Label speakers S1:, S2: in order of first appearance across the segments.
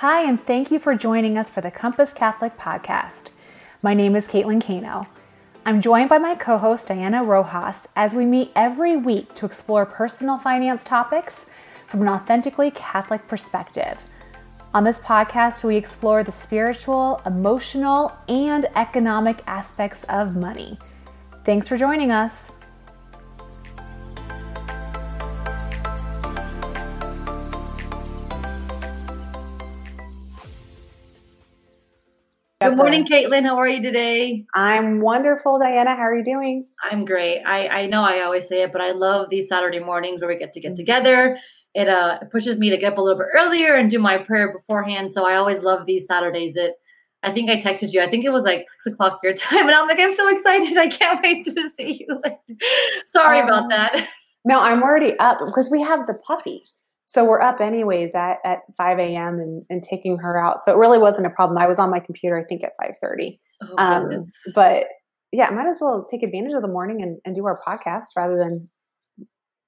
S1: Hi, and thank you for joining us for the Compass Catholic Podcast. My name is Caitlin Kano. I'm joined by my co host Diana Rojas as we meet every week to explore personal finance topics from an authentically Catholic perspective. On this podcast, we explore the spiritual, emotional, and economic aspects of money. Thanks for joining us.
S2: Morning, Caitlin. How are you today?
S1: I'm wonderful, Diana. How are you doing?
S2: I'm great. I, I know I always say it, but I love these Saturday mornings where we get to get together. It uh pushes me to get up a little bit earlier and do my prayer beforehand. So I always love these Saturdays. It I think I texted you. I think it was like six o'clock your time, and I'm like, I'm so excited. I can't wait to see you. Sorry um, about that.
S1: No, I'm already up because we have the puppy. So we're up anyways at, at 5 a.m. And, and taking her out. So it really wasn't a problem. I was on my computer, I think at 5.30. Oh, um, but yeah, might as well take advantage of the morning and, and do our podcast rather than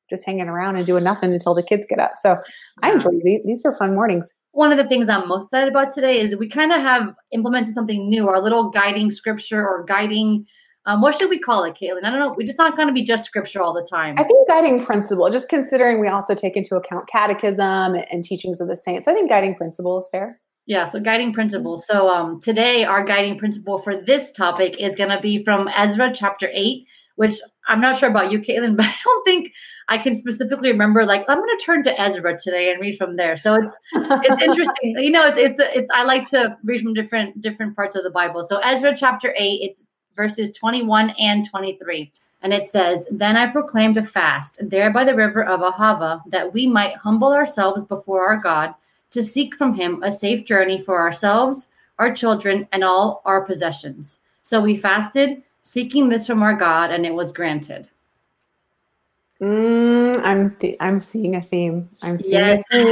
S1: just hanging around and doing nothing until the kids get up. So. I enjoy these. These are fun mornings.
S2: One of the things I'm most excited about today is we kind of have implemented something new, our little guiding scripture or guiding – um, what should we call it, Caitlin? I don't know. We're just not going to be just scripture all the time.
S1: I think guiding principle, just considering we also take into account catechism and teachings of the saints. So I think guiding principle is fair.
S2: Yeah, so guiding principle. So um, today, our guiding principle for this topic is going to be from Ezra chapter 8, which I'm not sure about you, Caitlin, but I don't think I can specifically remember. Like, I'm going to turn to Ezra today and read from there. So it's it's interesting. You know, it's it's it's. I like to read from different different parts of the Bible. So Ezra chapter 8, it's verses 21 and 23. And it says, Then I proclaimed a fast there by the river of Ahava, that we might humble ourselves before our God, to seek from him a safe journey for ourselves, our children, and all our possessions. So we fasted, seeking this from our God, and it was granted.
S1: Mm, I'm th- I'm seeing a theme. I'm seeing yes. a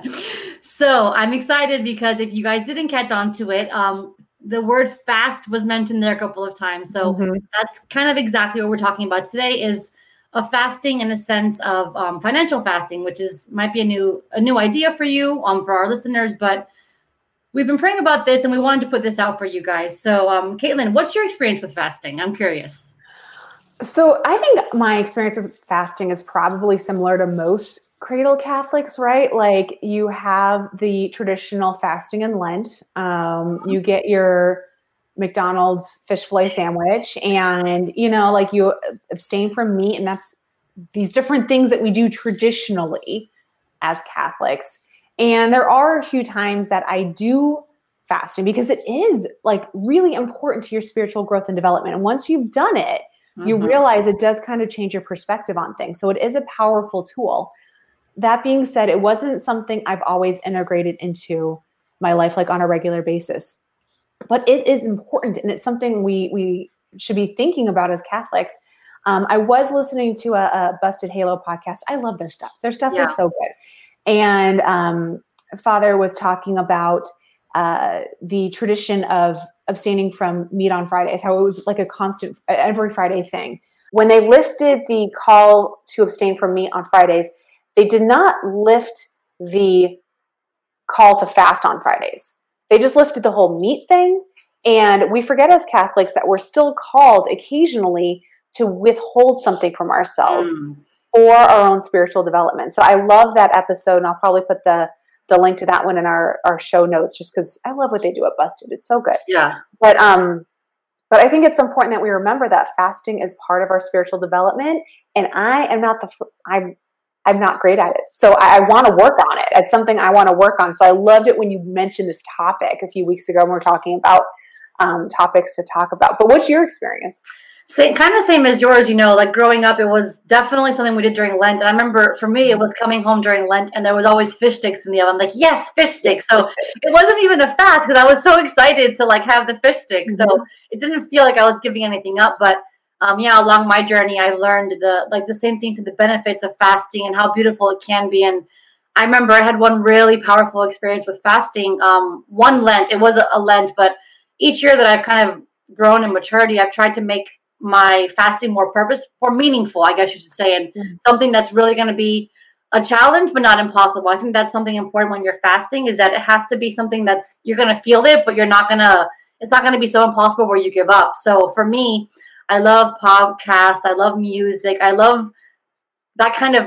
S2: theme. so I'm excited because if you guys didn't catch on to it, um, the word fast was mentioned there a couple of times. So mm-hmm. that's kind of exactly what we're talking about today is a fasting in a sense of um, financial fasting, which is might be a new a new idea for you um, for our listeners, but we've been praying about this and we wanted to put this out for you guys. So, um, Caitlin, what's your experience with fasting? I'm curious.
S1: So, I think my experience with fasting is probably similar to most cradle Catholics, right? Like you have the traditional fasting in Lent. Um, you get your McDonald's fish fillet sandwich, and you know, like you abstain from meat, and that's these different things that we do traditionally as Catholics. And there are a few times that I do fasting because it is like really important to your spiritual growth and development. And once you've done it, mm-hmm. you realize it does kind of change your perspective on things. So it is a powerful tool that being said, it wasn't something I've always integrated into my life like on a regular basis. But it is important and it's something we we should be thinking about as Catholics. Um, I was listening to a, a, Busted Halo podcast. I love their stuff. Their stuff yeah. is so good. And um, Father was talking about uh, the tradition of abstaining from meat on Fridays, how it was like a constant every Friday thing. When they lifted the call to abstain from meat on Fridays, they did not lift the call to fast on Fridays. They just lifted the whole meat thing. And we forget as Catholics that we're still called occasionally to withhold something from ourselves mm. for our own spiritual development. So I love that episode, and I'll probably put the the link to that one in our, our show notes just because I love what they do at Busted. It's so good.
S2: Yeah.
S1: But um but I think it's important that we remember that fasting is part of our spiritual development. And I am not the I'm I'm not great at it. So I, I want to work on it. It's something I want to work on. So I loved it when you mentioned this topic a few weeks ago when we are talking about um, topics to talk about. But what's your experience?
S2: Same, kind of same as yours, you know, like growing up, it was definitely something we did during Lent. And I remember for me, it was coming home during Lent and there was always fish sticks in the oven. Like, yes, fish sticks. So it wasn't even a fast because I was so excited to like have the fish sticks. So mm-hmm. it didn't feel like I was giving anything up. But um, yeah, along my journey, I've learned the like the same things and the benefits of fasting and how beautiful it can be. And I remember I had one really powerful experience with fasting. Um, one Lent, it was a, a Lent, but each year that I've kind of grown in maturity, I've tried to make my fasting more purpose, more meaningful, I guess you should say, and mm-hmm. something that's really going to be a challenge but not impossible i think that's something important when you're fasting is that it has to be something that's you're going to feel it but you're not going to it's not going to be so impossible where you give up so for me i love podcasts i love music i love that kind of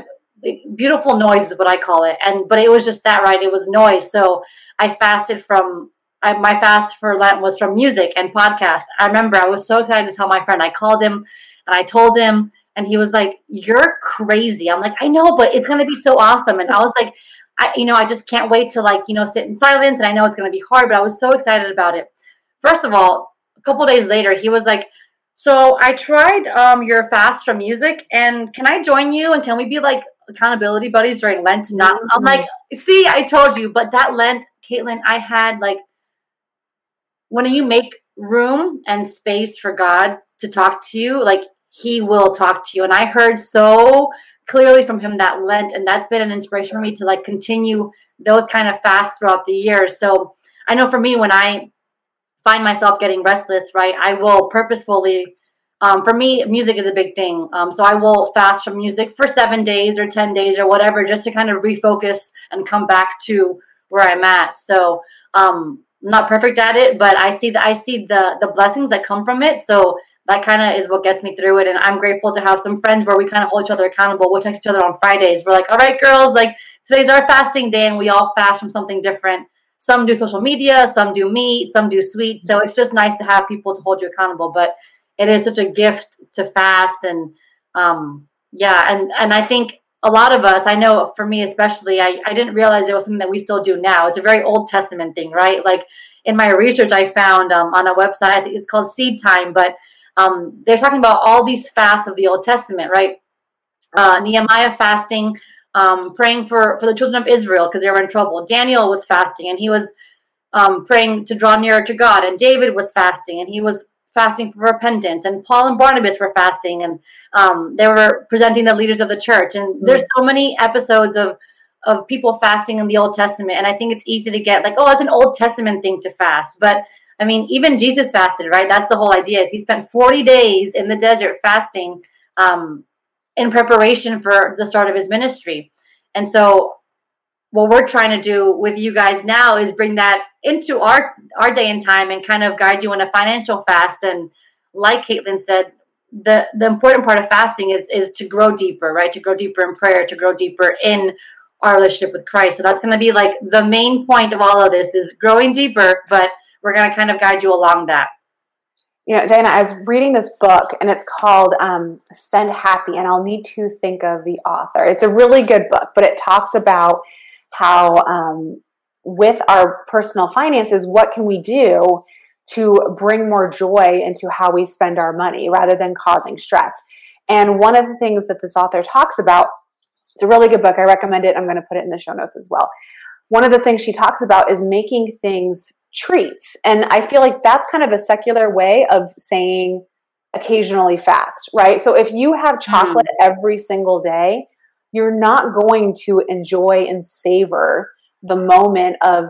S2: beautiful noise is what i call it and but it was just that right it was noise so i fasted from I, my fast for lent was from music and podcasts i remember i was so excited to tell my friend i called him and i told him and he was like, You're crazy. I'm like, I know, but it's to be so awesome. And I was like, I, you know, I just can't wait to like, you know, sit in silence. And I know it's to be hard, but I was so excited about it. First of all, a couple days later, he was like, So I tried um, your fast from music, and can I join you? And can we be like accountability buddies during Lent? Not, mm-hmm. I'm like, See, I told you, but that Lent, Caitlin, I had like, when you make room and space for God to talk to you, like he will talk to you. And I heard so clearly from him that Lent, and that's been an inspiration for me to like continue those kind of fasts throughout the year. So I know for me, when I find myself getting restless, right, I will purposefully. Um, for me, music is a big thing. Um, so I will fast from music for seven days or 10 days or whatever, just to kind of refocus and come back to where I'm at. So um, I'm not perfect at it, but I see that I see the the blessings that come from it. So that kind of is what gets me through it. And I'm grateful to have some friends where we kind of hold each other accountable. We'll text each other on Fridays. We're like, all right, girls, like today's our fasting day, and we all fast from something different. Some do social media, some do meat, some do sweet. So it's just nice to have people to hold you accountable. But it is such a gift to fast, and um, yeah, and and I think a lot of us, I know for me especially, I, I didn't realize it was something that we still do now. It's a very Old Testament thing, right? Like in my research, I found um, on a website, it's called Seed Time, but um, they're talking about all these fasts of the Old Testament, right? Uh, Nehemiah fasting, um, praying for, for the children of Israel because they were in trouble. Daniel was fasting and he was um, praying to draw nearer to God. And David was fasting and he was fasting for repentance. And Paul and Barnabas were fasting and um, they were presenting the leaders of the church. And mm-hmm. there's so many episodes of of people fasting in the Old Testament. And I think it's easy to get like, oh, it's an Old Testament thing to fast. But I mean, even Jesus fasted, right? That's the whole idea. Is he spent 40 days in the desert fasting um, in preparation for the start of his ministry. And so, what we're trying to do with you guys now is bring that into our our day and time and kind of guide you in a financial fast. And like Caitlin said, the the important part of fasting is is to grow deeper, right? To grow deeper in prayer, to grow deeper in our relationship with Christ. So that's going to be like the main point of all of this is growing deeper, but we're going to kind of guide you along that.
S1: You know, Diana, I was reading this book and it's called um, Spend Happy, and I'll need to think of the author. It's a really good book, but it talks about how, um, with our personal finances, what can we do to bring more joy into how we spend our money rather than causing stress? And one of the things that this author talks about, it's a really good book. I recommend it. I'm going to put it in the show notes as well. One of the things she talks about is making things treats. And I feel like that's kind of a secular way of saying occasionally fast, right? So if you have chocolate mm. every single day, you're not going to enjoy and savor the moment of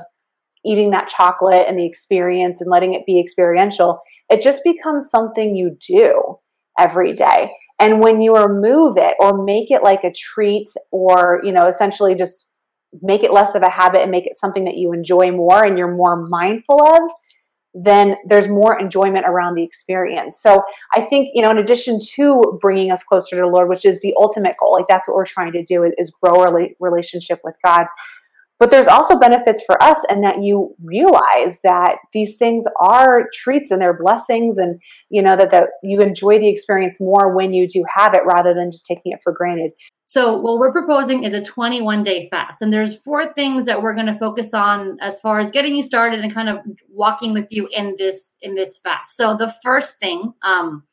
S1: eating that chocolate and the experience and letting it be experiential. It just becomes something you do every day. And when you remove it or make it like a treat or, you know, essentially just make it less of a habit and make it something that you enjoy more and you're more mindful of, then there's more enjoyment around the experience. So I think, you know, in addition to bringing us closer to the Lord, which is the ultimate goal, like that's what we're trying to do is grow our relationship with God. But there's also benefits for us and that you realize that these things are treats and they're blessings and you know that, that you enjoy the experience more when you do have it rather than just taking it for granted.
S2: So, what we're proposing is a 21 day fast. And there's four things that we're going to focus on as far as getting you started and kind of walking with you in this in this fast. So, the first thing um,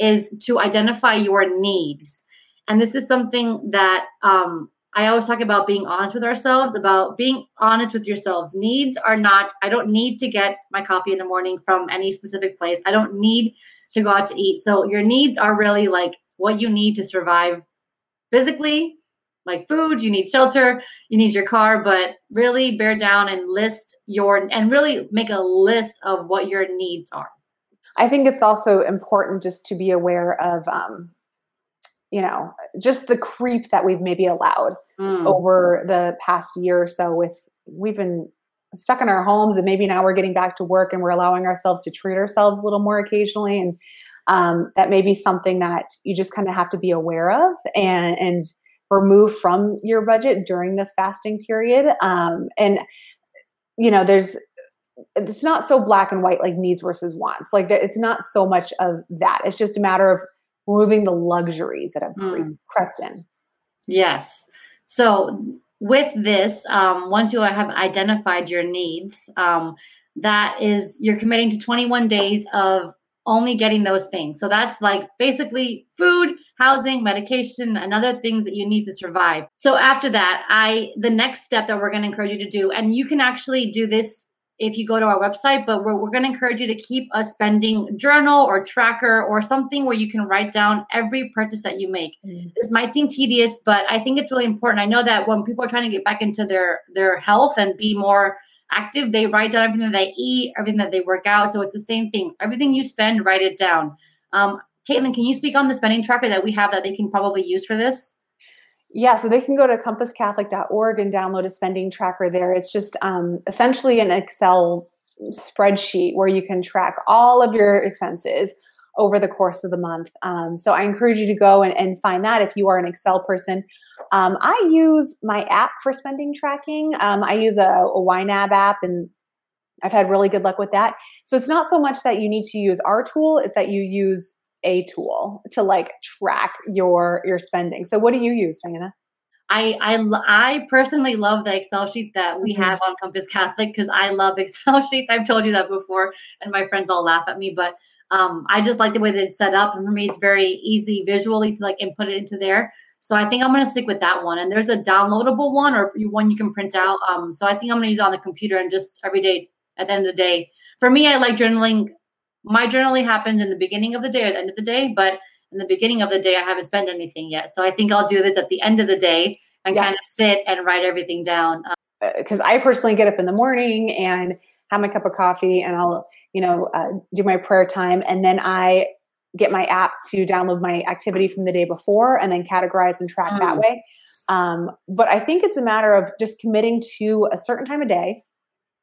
S2: is to identify your needs. And this is something that um, I always talk about being honest with ourselves, about being honest with yourselves. Needs are not, I don't need to get my coffee in the morning from any specific place. I don't need to go out to eat. So, your needs are really like what you need to survive physically, like food, you need shelter, you need your car, but really bear down and list your and really make a list of what your needs are.
S1: I think it's also important just to be aware of um, you know, just the creep that we've maybe allowed mm. over the past year or so with we've been stuck in our homes and maybe now we're getting back to work and we're allowing ourselves to treat ourselves a little more occasionally. And um, that may be something that you just kind of have to be aware of and and remove from your budget during this fasting period. Um, and you know there's it's not so black and white like needs versus wants. Like it's not so much of that. It's just a matter of removing the luxuries that have mm. crept in
S2: yes so with this, um, once you have identified your needs, um, that is you're committing to 21 days of only getting those things. So that's like basically food, housing, medication, and other things that you need to survive. So after that, I the next step that we're going to encourage you to do, and you can actually do this if you go to our website, but we're, we're going to encourage you to keep a spending journal or tracker or something where you can write down every purchase that you make. Mm-hmm. This might seem tedious, but I think it's really important. I know that when people are trying to get back into their their health and be more active, they write down everything that they eat, everything that they work out. So it's the same thing. Everything you spend, write it down. Um, Caitlin, can you speak on the spending tracker that we have that they can probably use for this?
S1: Yeah, so they can go to compasscatholic.org and download a spending tracker there. It's just um, essentially an Excel spreadsheet where you can track all of your expenses over the course of the month. Um, so I encourage you to go and, and, find that if you are an Excel person. Um, I use my app for spending tracking. Um, I use a, a YNAB app and I've had really good luck with that. So it's not so much that you need to use our tool, it's that you use a tool to like track your your spending. So what do you use, Diana?
S2: I, I I personally love the Excel sheet that we mm-hmm. have on Compass Catholic because I love Excel sheets. I've told you that before, and my friends all laugh at me, but um, I just like the way that it's set up, and for me, it's very easy visually to like input it into there. So I think I'm going to stick with that one. And there's a downloadable one or one you can print out. Um, so I think I'm going to use it on the computer and just every day at the end of the day. For me, I like journaling my journaling happens in the beginning of the day or the end of the day, but in the beginning of the day, I haven't spent anything yet. So I think I'll do this at the end of the day and yeah. kind of sit and write everything down.
S1: Because um, uh, I personally get up in the morning and have my cup of coffee and I'll, you know, uh, do my prayer time. And then I get my app to download my activity from the day before and then categorize and track mm. that way. Um, but I think it's a matter of just committing to a certain time of day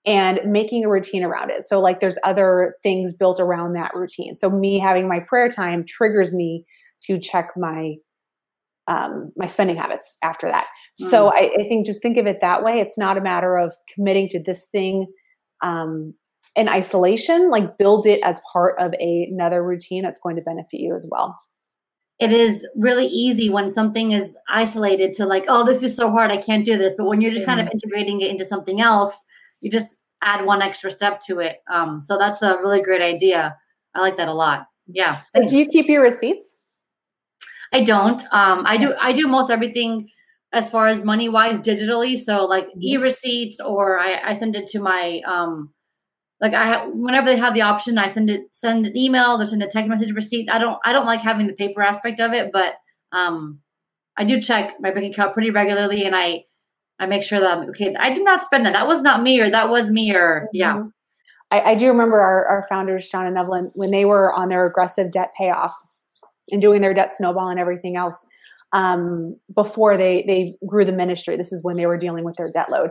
S1: and making a routine around it. So, like, there's other things built around that routine. So, me having my prayer time triggers me to check my um, my spending habits after that. Mm. So, I, I, think just think of it that way. It's not a matter of committing to this thing um, in isolation. Like, build it as part of a, another routine that's going to benefit you as well.
S2: It is really easy when something is isolated to like, oh, this is so hard, I can't do this. But when you're just mm. kind of integrating it into something else, you just add one extra step to it. Um, so that's a really great idea. I like that a lot. Yeah.
S1: Do you keep your receipts?
S2: I don't. Um, I do. I do most everything as far as money wise digitally. So like mm-hmm. e receipts, or I, I send it to my um, like I have, whenever they have the option, I send it send an email, they send a text message receipt. I don't I don't like having the paper aspect of it, but um, I do check my bank account pretty regularly, and I I make sure that I'm okay. I did not spend that. That was not me, or that was me, or mm-hmm. yeah.
S1: I, I, do remember our, our founders, John and Evelyn, when they were on their aggressive debt payoff and doing their debt snowball and everything else. Um, before they they grew the ministry, this is when they were dealing with their debt load.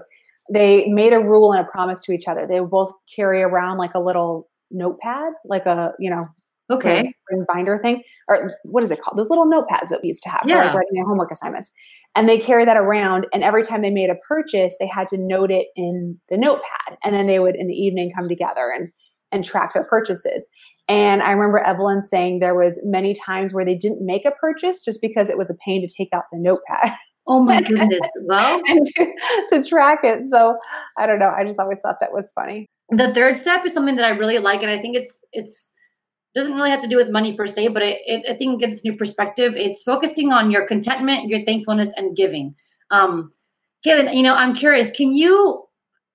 S1: They made a rule and a promise to each other. They would both carry around like a little notepad, like a you know
S2: okay
S1: binder thing or what is it called those little notepads that we used to have yeah. for like writing homework assignments and they carry that around and every time they made a purchase they had to note it in the notepad and then they would in the evening come together and and track their purchases and i remember evelyn saying there was many times where they didn't make a purchase just because it was a pain to take out the notepad
S2: Oh my goodness. Well,
S1: and to, to, track it. So I don't know. I just always thought that was funny.
S2: The third step is something that I really like. And I think it's, it's, doesn't really have to do with money per se, but it, it, I think it gives a new perspective. It's focusing on your contentment, your thankfulness, and giving. Um, Kaylin, you know, I'm curious. Can you?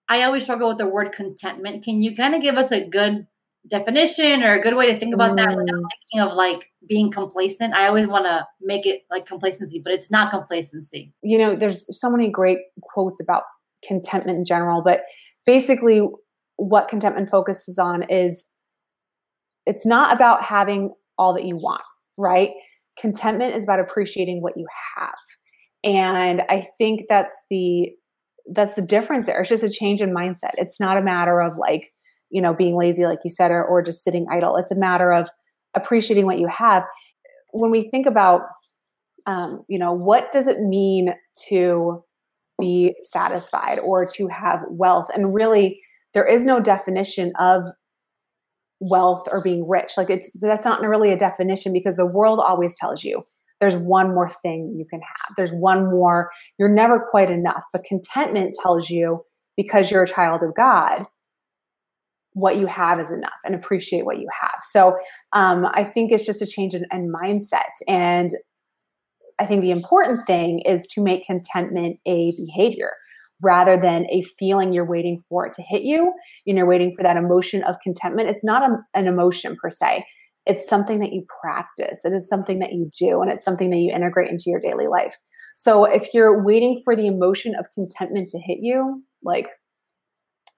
S2: I always struggle with the word contentment. Can you kind of give us a good definition or a good way to think about mm. that without thinking of like being complacent? I always want to make it like complacency, but it's not complacency.
S1: You know, there's so many great quotes about contentment in general, but basically, what contentment focuses on is it's not about having all that you want, right? Contentment is about appreciating what you have. And I think that's the that's the difference there. It's just a change in mindset. It's not a matter of like, you know, being lazy, like you said, or, or just sitting idle. It's a matter of appreciating what you have. When we think about, um, you know, what does it mean to be satisfied or to have wealth? And really, there is no definition of wealth or being rich. Like it's that's not really a definition because the world always tells you there's one more thing you can have. There's one more, you're never quite enough. But contentment tells you, because you're a child of God, what you have is enough and appreciate what you have. So um, I think it's just a change in, in mindset. And I think the important thing is to make contentment a behavior rather than a feeling you're waiting for it to hit you and you're waiting for that emotion of contentment. It's not a, an emotion per se. It's something that you practice. It is something that you do and it's something that you integrate into your daily life. So if you're waiting for the emotion of contentment to hit you like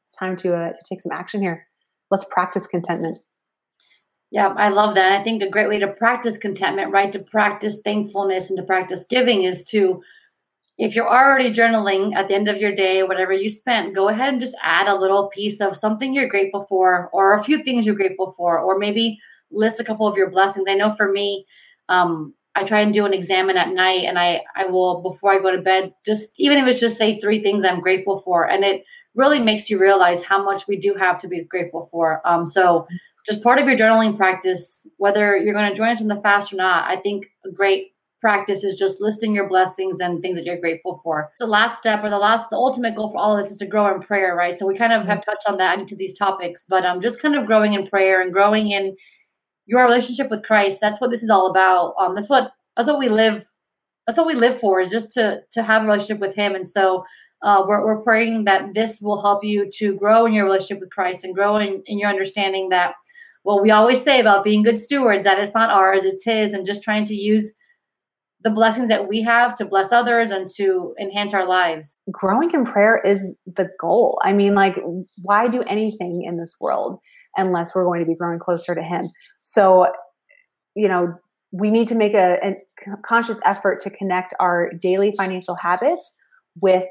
S1: it's time to uh, to take some action here. Let's practice contentment.
S2: Yeah i love that. I think a great way to practice contentment right to practice thankfulness and to practice giving is to if you're already journaling at the end of your day, whatever you spent, go ahead and just add a little piece of something you're grateful for, or a few things you're grateful for, or maybe list a couple of your blessings. I know for me, um, I try and do an examen at night and I, I will, before I go to bed, just even if it's just say three things I'm grateful for. And it really makes you realize how much we do have to be grateful for. Um, so just part of your journaling practice, whether you're going to join us in the fast or not, I think a great practice is just listing your blessings and things that you're grateful for. The last step or the last, the ultimate goal for all of this is to grow in prayer, right? So we kind of have mm-hmm. touched on that into these topics, but um, just kind of growing in prayer and growing in your relationship with Christ. That's what this is all about. Um, that's what that's what we live. That's what we live for is just to to have a relationship with Him. And so uh, we're we're praying that this will help you to grow in your relationship with Christ and grow in, in your understanding that Well, we always say about being good stewards that it's not ours, it's His, and just trying to use the blessings that we have to bless others and to enhance our lives.
S1: Growing in prayer is the goal. I mean, like, why do anything in this world unless we're going to be growing closer to Him. So, you know, we need to make a, a conscious effort to connect our daily financial habits with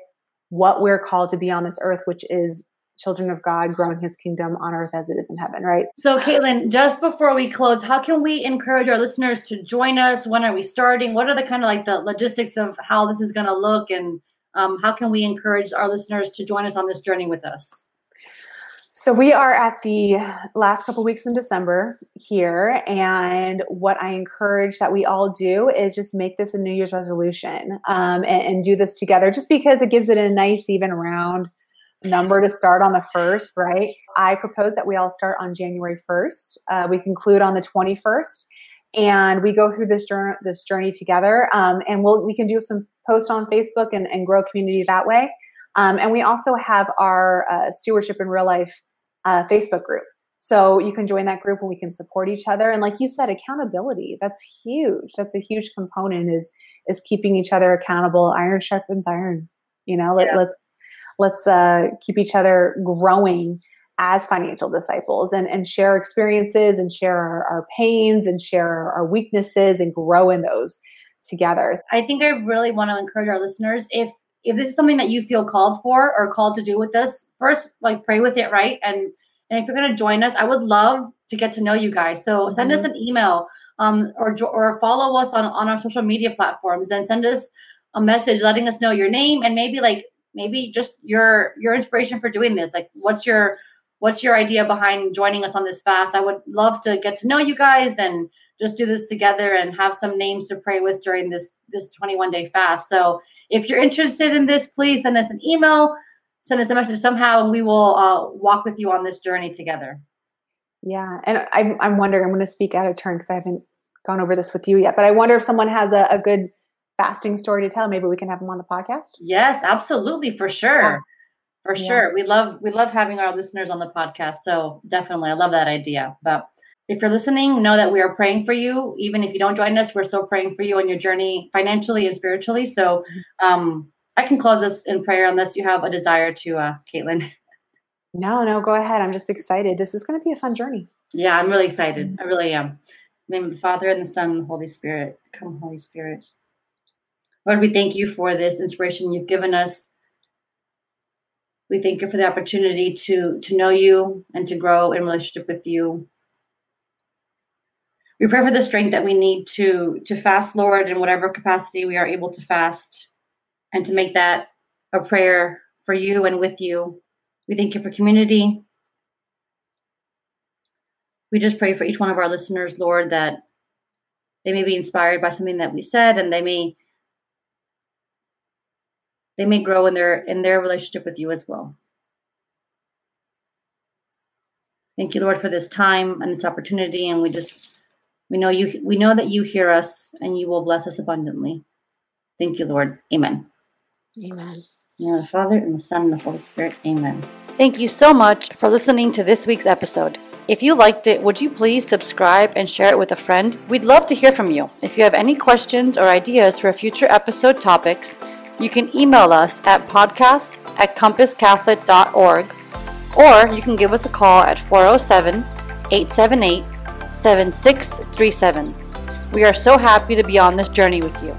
S1: what we're called to be on this earth, which is children of God growing his kingdom on earth as it is in heaven, right?
S2: So, Caitlin, just before we close, how can we encourage our listeners to join us? When are we starting? What are the kind of like the logistics of how this is going to look? And um, how can we encourage our listeners to join us on this journey with us?
S1: So we are at the last couple weeks in December here, and what I encourage that we all do is just make this a New Year's resolution um, and, and, do this together, just because it gives it a nice even round number to start on the first. Right? I propose that we all start on January first. Uh, we conclude on the twenty first, and we go through this journey this journey together. Um, and we'll we can do some posts on Facebook and, and grow community that way. Um, and we also have our uh, stewardship in real life uh, Facebook group. So you can join that group and we can support each other. And like you said, accountability, that's huge. That's a huge component is is keeping each other accountable. Iron sharpens iron. You know, let, yeah. Let's uh, keep each other growing as financial disciples and, and share experiences and share our, our pains and share our weaknesses and grow in those together.
S2: I think I really want to encourage our listeners if if this is something that you feel called for or called to do with this, first like pray with it, right? And and if you're going to join us, I would love to get to know you guys. So send mm-hmm. us an email um, or or follow us on on our social media platforms. and send us a message letting us know your name and maybe like maybe just your your inspiration for doing this. Like what's your what's your idea behind joining us on this fast? I would love to get to know you guys and just do this together and have some names to pray with during this this 21 day fast. So if you're interested in this, please send us an email, send us a message somehow, and we will uh, walk with you on this journey together.
S1: Yeah, and I'm I'm wondering. I'm going to speak out of turn because I haven't gone over this with you yet, but I wonder if someone has a, a good fasting story to tell. Maybe we can have them on the podcast.
S2: Yes, absolutely, for sure. Yeah. For yeah. sure. We love we love having our listeners on the podcast. So definitely I love that idea. But if you're listening, know that we are praying for you. Even if you don't join us, we're still praying for you on your journey financially and spiritually. So um, I can close this in prayer unless you have a desire to, uh, Caitlin.
S1: No, no, go ahead. I'm just excited. This is going to be a fun journey.
S2: Yeah, I'm really excited. I really am. name of the Father and the Son and the Holy Spirit. Come, Holy Spirit. Lord, we thank you for this inspiration you've given us. We thank you for the opportunity to, to know you and to grow in relationship with you. We pray for the strength that we need to, to fast, Lord, in whatever capacity we are able to fast, and to make that a prayer for you and with you. We thank you for community. We just pray for each one of our listeners, Lord, that they may be inspired by something that we said and they may they may grow in their in their relationship with you as well. Thank you, Lord, for this time and this opportunity. And we just we know you we know that you hear us and you will bless us abundantly. Thank you, Lord. Amen.
S1: Amen.
S2: In the Father and the Son and the Holy Spirit. Amen. Thank you so much for listening to this week's episode. If you liked it, would you please subscribe and share it with a friend? We'd love to hear from you. If you have any questions or ideas for future episode topics, you can email us at podcast at compasscatholic.org or you can give us a call at 407 878 7637. We are so happy to be on this journey with you.